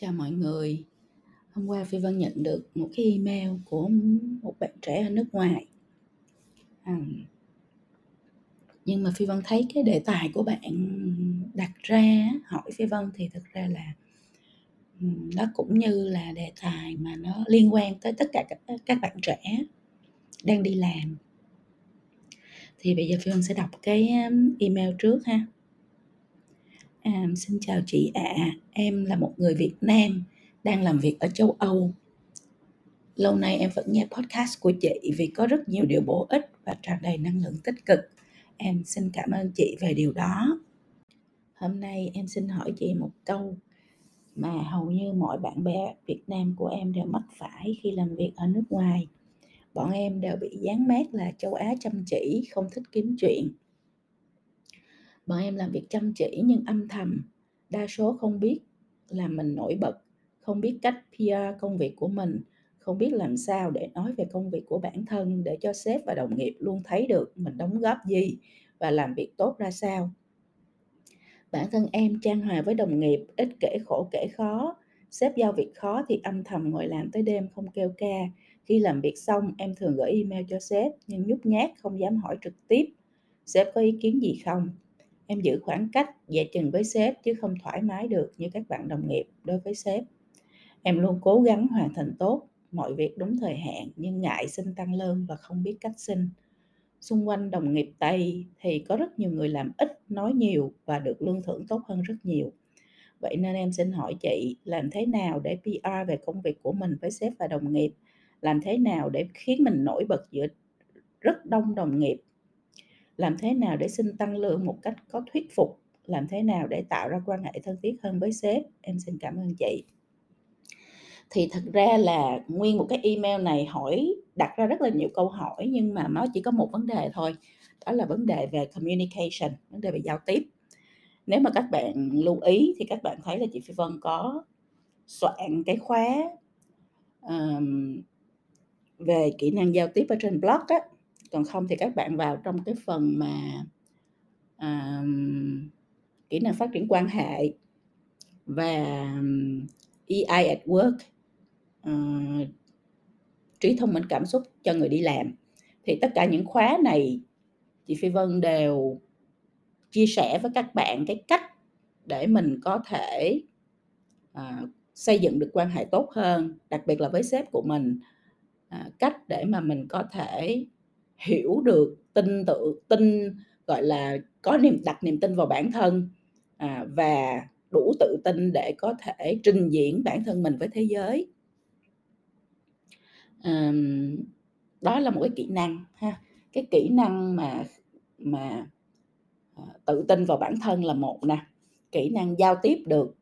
Chào mọi người. Hôm qua Phi Vân nhận được một cái email của một bạn trẻ ở nước ngoài. À, nhưng mà Phi Vân thấy cái đề tài của bạn đặt ra hỏi Phi Vân thì thực ra là ừ, nó cũng như là đề tài mà nó liên quan tới tất cả các, các bạn trẻ đang đi làm. Thì bây giờ Phi Vân sẽ đọc cái email trước ha. À, xin chào chị ạ, à. em là một người Việt Nam đang làm việc ở châu Âu. Lâu nay em vẫn nghe podcast của chị vì có rất nhiều điều bổ ích và tràn đầy năng lượng tích cực. Em xin cảm ơn chị về điều đó. Hôm nay em xin hỏi chị một câu mà hầu như mọi bạn bè Việt Nam của em đều mắc phải khi làm việc ở nước ngoài. Bọn em đều bị dán mát là châu Á chăm chỉ, không thích kiếm chuyện. Bọn em làm việc chăm chỉ nhưng âm thầm, đa số không biết là mình nổi bật không biết cách PR công việc của mình, không biết làm sao để nói về công việc của bản thân để cho sếp và đồng nghiệp luôn thấy được mình đóng góp gì và làm việc tốt ra sao. Bản thân em trang hòa với đồng nghiệp, ít kể khổ kể khó, sếp giao việc khó thì âm thầm ngồi làm tới đêm không kêu ca. Khi làm việc xong, em thường gửi email cho sếp nhưng nhút nhát không dám hỏi trực tiếp. Sếp có ý kiến gì không? Em giữ khoảng cách, dè chừng với sếp chứ không thoải mái được như các bạn đồng nghiệp đối với sếp. Em luôn cố gắng hoàn thành tốt mọi việc đúng thời hạn nhưng ngại xin tăng lương và không biết cách xin. Xung quanh đồng nghiệp Tây thì có rất nhiều người làm ít, nói nhiều và được lương thưởng tốt hơn rất nhiều. Vậy nên em xin hỏi chị làm thế nào để PR về công việc của mình với sếp và đồng nghiệp? Làm thế nào để khiến mình nổi bật giữa rất đông đồng nghiệp? Làm thế nào để xin tăng lương một cách có thuyết phục? Làm thế nào để tạo ra quan hệ thân thiết hơn với sếp? Em xin cảm ơn chị thì thật ra là nguyên một cái email này hỏi đặt ra rất là nhiều câu hỏi nhưng mà nó chỉ có một vấn đề thôi đó là vấn đề về communication vấn đề về giao tiếp nếu mà các bạn lưu ý thì các bạn thấy là chị Phi Vân có soạn cái khóa um, về kỹ năng giao tiếp ở trên blog á còn không thì các bạn vào trong cái phần mà um, kỹ năng phát triển quan hệ và EI at work uh, trí thông minh cảm xúc cho người đi làm. Thì tất cả những khóa này chị Phi Vân đều chia sẻ với các bạn cái cách để mình có thể uh, xây dựng được quan hệ tốt hơn đặc biệt là với sếp của mình. Uh, cách để mà mình có thể hiểu được tin tự tin gọi là có niềm đặt niềm tin vào bản thân à, và đủ tự tin để có thể trình diễn bản thân mình với thế giới. À, đó là một cái kỹ năng ha. Cái kỹ năng mà mà, ờ, tự tin vào bản thân là một nè, kỹ năng giao tiếp được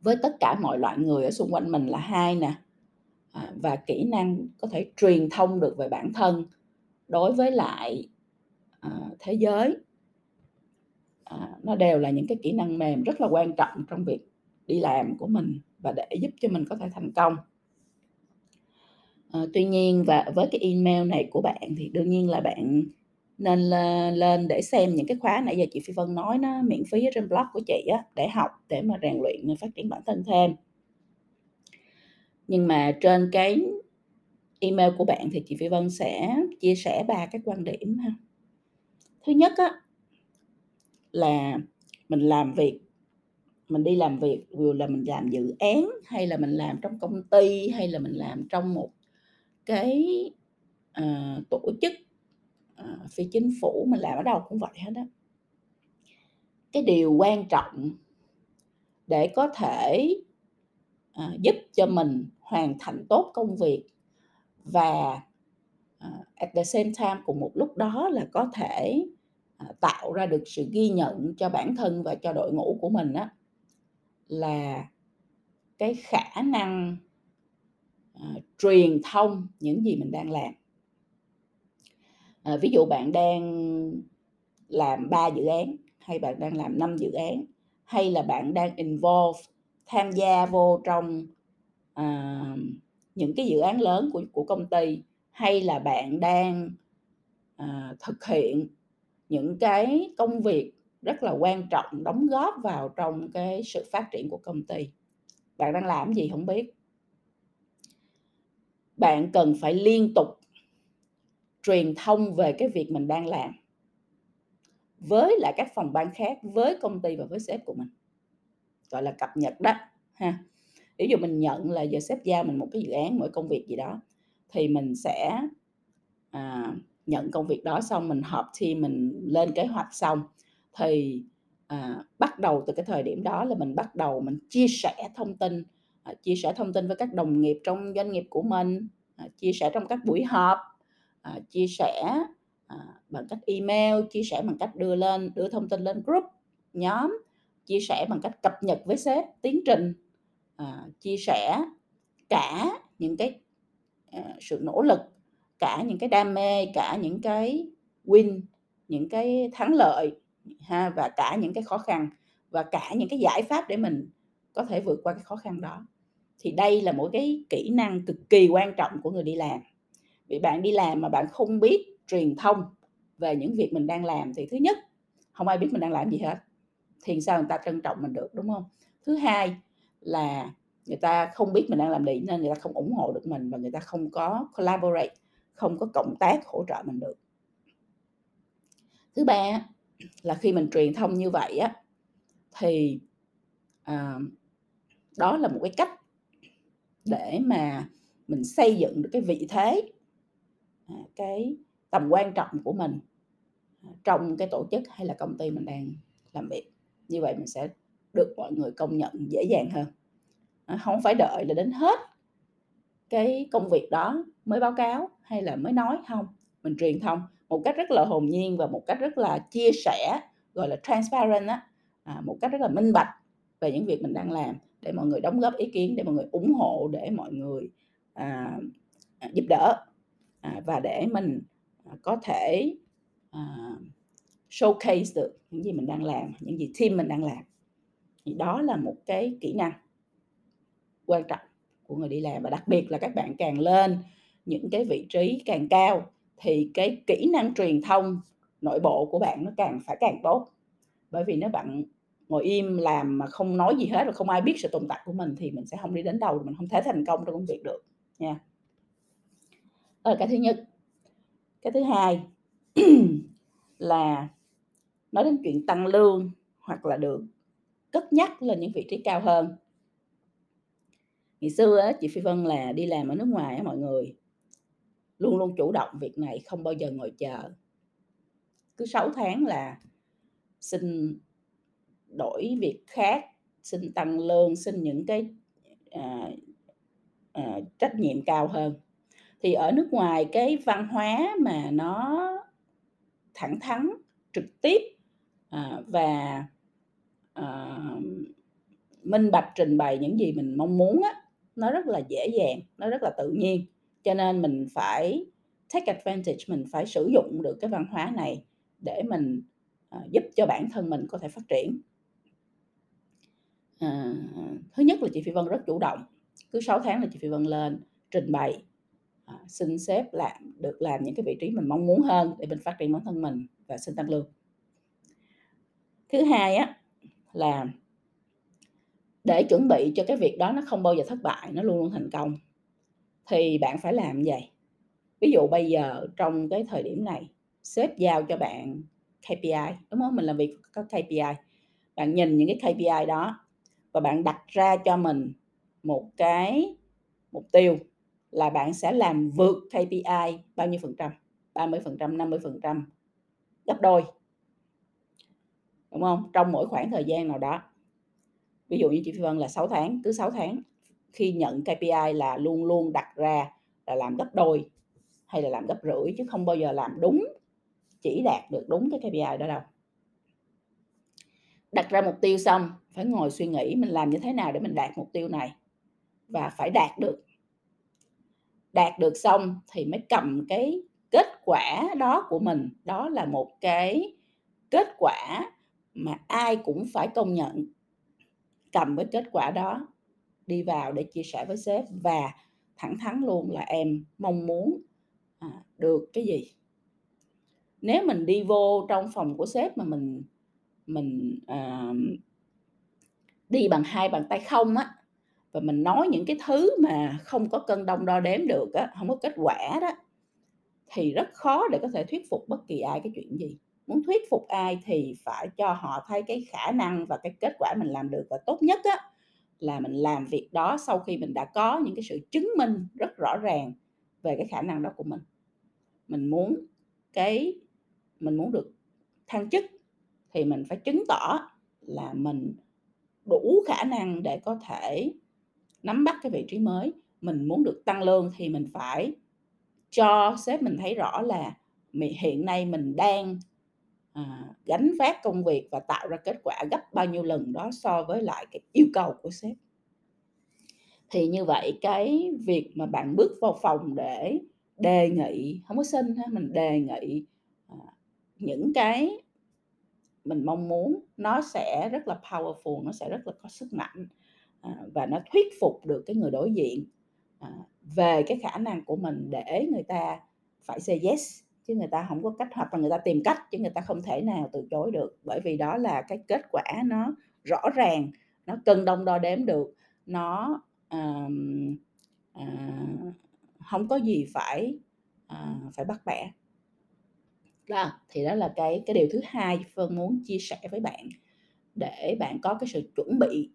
với tất cả mọi loại người ở xung quanh mình là hai nè, à, và kỹ năng có thể truyền thông được về bản thân đối với lại, ờ, thế giới. À, nó đều là những cái kỹ năng mềm rất là quan trọng trong việc đi làm của mình và để giúp cho mình có thể thành công. Ờ, tuy nhiên và với cái email này của bạn thì đương nhiên là bạn nên lên để xem những cái khóa nãy giờ chị Phi Vân nói nó miễn phí ở trên blog của chị á, để học, để mà rèn luyện, phát triển bản thân thêm. Nhưng mà trên cái email của bạn thì chị Phi Vân sẽ chia sẻ ba cái quan điểm ha. Thứ nhất á là mình làm việc mình đi làm việc dù là mình làm dự án hay là mình làm trong công ty hay là mình làm trong một cái uh, tổ chức uh, phi chính phủ mình làm ở đâu cũng vậy hết đó cái điều quan trọng để có thể uh, giúp cho mình hoàn thành tốt công việc và uh, at the same time cùng một lúc đó là có thể uh, tạo ra được sự ghi nhận cho bản thân và cho đội ngũ của mình á là cái khả năng uh, truyền thông những gì mình đang làm. Uh, ví dụ bạn đang làm 3 dự án hay bạn đang làm 5 dự án hay là bạn đang involve tham gia vô trong uh, những cái dự án lớn của của công ty hay là bạn đang à, thực hiện những cái công việc rất là quan trọng đóng góp vào trong cái sự phát triển của công ty? Bạn đang làm gì không biết. Bạn cần phải liên tục truyền thông về cái việc mình đang làm với lại các phòng ban khác với công ty và với sếp của mình. Gọi là cập nhật đó ha ví dụ mình nhận là giờ sếp giao mình một cái dự án mỗi công việc gì đó thì mình sẽ à, nhận công việc đó xong mình họp team mình lên kế hoạch xong. Thì à, bắt đầu từ cái thời điểm đó là mình bắt đầu mình chia sẻ thông tin à, chia sẻ thông tin với các đồng nghiệp trong doanh nghiệp của mình à, chia sẻ trong các buổi họp à, chia sẻ à, bằng cách email chia sẻ bằng cách đưa lên đưa thông tin lên group nhóm chia sẻ bằng cách cập nhật với sếp tiến trình. Ờ, chia sẻ cả những cái uh, sự nỗ lực cả những cái đam mê cả những cái win những cái thắng lợi ha và cả những cái khó khăn và cả những cái giải pháp để mình có thể vượt qua cái khó khăn đó. Thì đây là một cái kỹ năng cực kỳ quan trọng của người đi làm. Vì bạn đi làm mà bạn không biết truyền thông về những việc mình đang làm thì thứ nhất không ai biết mình đang làm gì hết thì sao người ta trân trọng mình được đúng không? Thứ hai là người ta không biết mình đang làm gì nên người ta không ủng hộ được mình và người ta không có collaborate không có cộng tác hỗ trợ mình được. Thứ ba là khi mình truyền thông như vậy á thì à, đó là một cái cách để mà mình xây dựng được cái vị thế à, cái tầm quan trọng của mình à, trong cái tổ chức hay là công ty mình đang làm việc. Như vậy mình sẽ được mọi người công nhận dễ dàng hơn. À, không phải đợi là đến hết cái công việc đó mới báo cáo hay là mới nói không mình truyền thông một cách rất là hồn nhiên và một cách rất là chia sẻ gọi là transparent á à, một cách rất là minh bạch về những việc mình đang làm để mọi người đóng góp ý kiến để mọi người ủng hộ để mọi người à, à giúp đỡ à, và để mình à, có thể à, showcase được những gì mình đang làm những gì team mình đang làm thì đó là một cái kỹ năng quan trọng của người đi làm và đặc biệt là các bạn càng lên những cái vị trí càng cao thì cái kỹ năng truyền thông nội bộ của bạn nó càng phải càng tốt. Bởi vì nếu bạn ngồi im làm mà không nói gì hết rồi không ai biết sự tồn tại của mình thì mình sẽ không đi đến đâu, mình không thể thành công trong công việc được, nha. Đó là cái thứ nhất. Cái thứ hai là nói đến chuyện tăng lương hoặc là được cất nhắc lên những vị trí cao hơn. Ngày xưa á, chị Phi Vân là đi làm ở nước ngoài á, mọi người. Luôn luôn chủ động việc này không bao giờ ngồi chờ. Cứ 6 tháng là xin đổi việc khác xin tăng lương xin những cái à, à, trách nhiệm cao hơn. Thì ở nước ngoài cái văn hóa mà nó thẳng thắn trực tiếp à, và uh, minh bạch trình bày những gì mình mong muốn á nó rất là dễ dàng nó rất là tự nhiên. Cho nên mình phải take advantage mình phải sử dụng được cái văn hóa này để mình uh, giúp cho bản thân mình có thể phát triển. Uh, thứ nhất là chị Phi Vân rất chủ động cứ 6 tháng là chị Phi Vân lên trình bày xin xếp làm được làm những cái vị trí mình mong muốn hơn để mình phát triển bản thân mình và xin tăng lương. Thứ hai á là để chuẩn bị cho cái việc đó nó không bao giờ thất bại, nó luôn luôn thành công, thì bạn phải làm vậy. Ví dụ bây giờ trong cái thời điểm này, sếp giao cho bạn KPI đúng không? Mình làm việc có KPI bạn nhìn những cái KPI đó và bạn đặt ra cho mình một cái mục tiêu là bạn sẽ làm vượt KPI bao nhiêu phần trăm? 30 phần trăm 50 phần trăm, gấp đôi đúng không? Trong mỗi khoảng thời gian nào đó. Ví dụ như chị Phi Vân là 6 tháng, cứ 6 tháng, khi nhận KPI là luôn luôn đặt ra là làm gấp đôi hay là làm gấp rưỡi chứ không bao giờ làm đúng, chỉ đạt được đúng cái KPI đó đâu. Đặt ra mục tiêu xong, phải ngồi suy nghĩ mình làm như thế nào để mình đạt mục tiêu này. Và phải đạt được. Đạt được xong thì mới cầm cái kết quả đó của mình. Đó là một cái kết quả mà ai cũng phải công nhận cầm cái kết quả đó đi vào để chia sẻ với sếp và thẳng thắn luôn là em mong muốn à, được cái gì nếu mình đi vô trong phòng của sếp mà mình mình à, đi bằng hai bàn tay không á và mình nói những cái thứ mà không có cân đong đo đếm được á, không có kết quả đó, thì rất khó để có thể thuyết phục bất kỳ ai cái chuyện gì. Muốn thuyết phục ai thì phải cho họ thấy cái khả năng và cái kết quả mình làm được và tốt nhất á, là mình làm việc đó sau khi mình đã có những cái sự chứng minh rất rõ ràng về cái khả năng đó của mình. Mình muốn cái mình muốn được thăng chức thì mình phải chứng tỏ là mình đủ khả năng để có thể nắm bắt cái vị trí mới. Mình muốn được tăng lương thì mình phải cho sếp mình thấy rõ là hiện nay mình đang, à, gánh vác công việc và tạo ra kết quả gấp bao nhiêu lần đó so với lại cái yêu cầu của sếp. Thì như vậy cái việc mà bạn bước vào phòng để đề nghị, không có xin ha, mình đề nghị, à, những cái mình mong muốn nó sẽ rất là powerful, nó sẽ rất là có sức mạnh, à, và nó thuyết phục được cái người đối diện, à, về cái khả năng của mình để người ta phải say yes, chứ người ta không có cách hoặc là người ta tìm cách chứ người ta không thể nào từ chối được. Bởi vì đó là cái kết quả nó rõ ràng, nó cân đong đo đếm được, nó, uh, uh, à, không có gì phải, uh, phải bắt bẻ. Đó, thì đó là cái cái điều thứ hai phương muốn chia sẻ với bạn để bạn có cái sự chuẩn bị,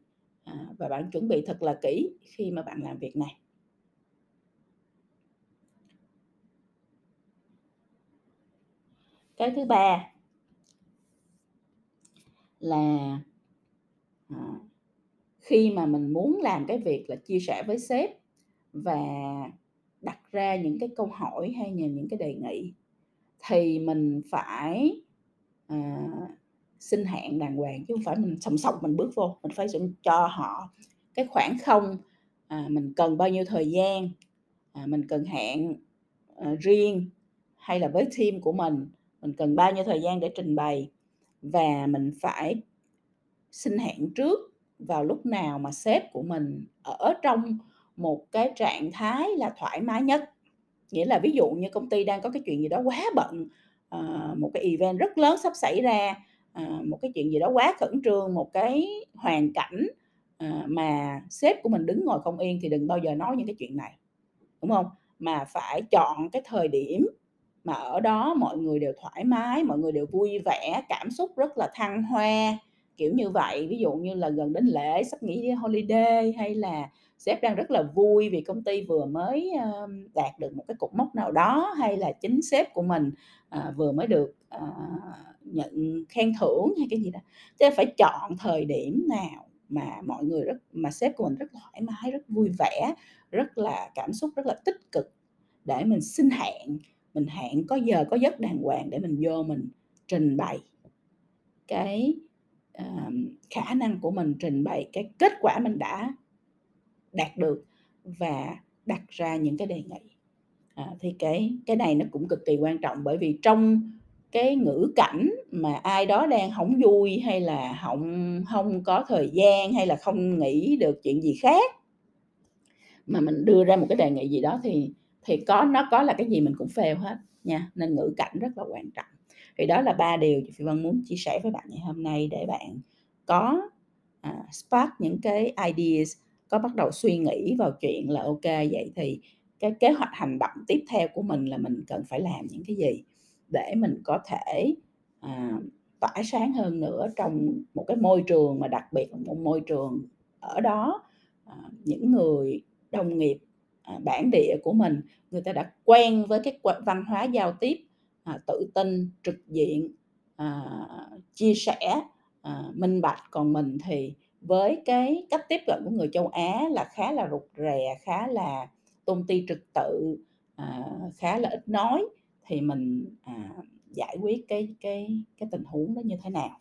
uh, và bạn chuẩn bị thật là kỹ khi mà bạn làm việc này. Cái thứ ba là, à, khi mà mình muốn làm cái việc là chia sẻ với sếp và đặt ra những cái câu hỏi hay là những cái đề nghị thì mình phải, à, xin hẹn đàng hoàng chứ không phải mình sòng sọc mình bước vô, mình phải cho họ cái khoảng không, à, mình cần bao nhiêu thời gian, à, mình cần hẹn à, riêng hay là với team của mình, mình cần bao nhiêu thời gian để trình bày và mình phải xin hẹn trước vào lúc nào mà sếp của mình ở trong một cái trạng thái là thoải mái nhất. Nghĩa là ví dụ như công ty đang có cái chuyện gì đó quá bận, ờ, một cái event rất lớn sắp xảy ra, ờ, một cái chuyện gì đó quá khẩn trương, một cái hoàn cảnh, ờ, mà sếp của mình đứng ngồi không yên thì đừng bao giờ nói những cái chuyện này, đúng không Mà phải chọn cái thời điểm mà ở đó mọi người đều thoải mái, mọi người đều vui vẻ, cảm xúc rất là thăng hoa, kiểu như vậy. Ví dụ như là gần đến lễ, sắp nghỉ holiday hay là sếp đang rất là vui vì công ty vừa mới, đạt được một cái cột mốc nào đó, hay là chính sếp của mình, à, vừa mới được, à, nhận khen thưởng hay cái gì đó. Cho phải chọn thời điểm nào mà mọi người rất mà sếp của mình rất thoải mái, rất vui vẻ, rất là cảm xúc rất là tích cực để mình xin hạn, mình hẹn có giờ có giấc đàng hoàng để mình vô mình trình bày cái, uh, khả năng của mình, trình bày cái kết quả mình đã đạt được và đặt ra những cái đề nghị. À, thì cái cái này nó cũng cực kỳ quan trọng bởi vì trong cái ngữ cảnh mà ai đó đang không vui hay là không không có thời gian hay là không nghĩ được chuyện gì khác mà mình đưa ra một cái đề nghị gì đó thì thì có nó có là cái gì mình cũng fail hết nha, nên ngữ cảnh rất là quan trọng. Thì đó là ba điều Phi Vân muốn chia sẻ với bạn ngày hôm nay để bạn có, uh, spark những cái ideas, có bắt đầu suy nghĩ vào chuyện là ok vậy thì cái kế hoạch hành động tiếp theo của mình là mình cần phải làm những cái gì để mình có thể, uh, tỏa sáng hơn nữa trong một cái môi trường mà đặc biệt là một môi trường ở đó, uh, những người đồng nghiệp, À, bản địa của mình, người ta đã quen với cái văn hóa giao tiếp, à, tự tin, trực diện, à, chia sẻ, à, minh bạch. Còn mình thì với cái cách tiếp cận của người châu Á là khá là rụt rè, khá là tôn ti trật tự, à, khá là ít nói thì mình, à, giải quyết cái cái cái tình huống đó như thế nào.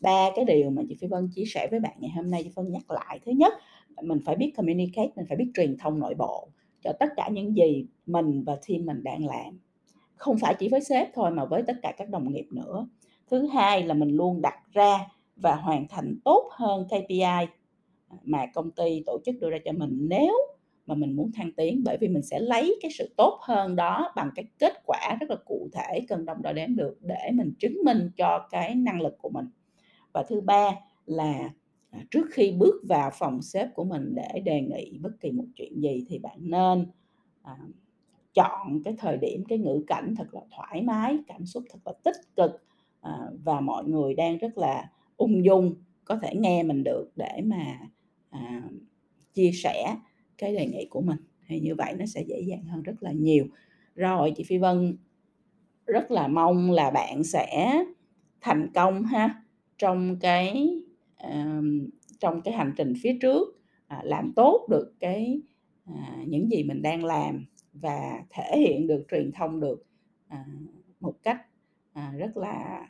ba cái điều mà chị Phi Vân chia sẻ với bạn ngày hôm nay, Phi Vân nhắc lại. Thứ nhất mình phải biết communicate, mình phải biết truyền thông nội bộ cho tất cả những gì mình và team mình đang làm, không phải chỉ với sếp thôi mà với tất cả các đồng nghiệp nữa. Thứ hai là mình luôn đặt ra và hoàn thành tốt hơn KPI, mà công ty tổ chức đưa ra cho mình nếu mà mình muốn thăng tiến, bởi vì mình sẽ lấy cái sự tốt hơn đó bằng cái kết quả rất là cụ thể, cân đong đo đếm được để mình chứng minh cho cái năng lực của mình. Và thứ ba là, À, trước khi bước vào phòng sếp của mình để đề nghị bất kỳ một chuyện gì thì bạn nên à, chọn cái thời điểm cái ngữ cảnh thật là thoải mái cảm xúc thật là tích cực à, và mọi người đang rất là ung dung có thể nghe mình được để mà à, chia sẻ cái đề nghị của mình. Thì như vậy nó sẽ dễ dàng hơn rất là nhiều. Rồi chị Phi Vân rất là mong là bạn sẽ thành công ha trong cái uh, trong cái hành trình phía trước à, làm tốt được cái à, những gì mình đang làm và thể hiện được truyền thông được à, một cách rất là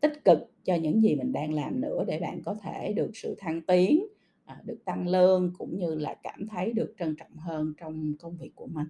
tích cực cho những gì mình đang làm nữa để bạn có thể được sự thăng tiến được tăng lương cũng như là cảm thấy được trân trọng hơn trong công việc của mình.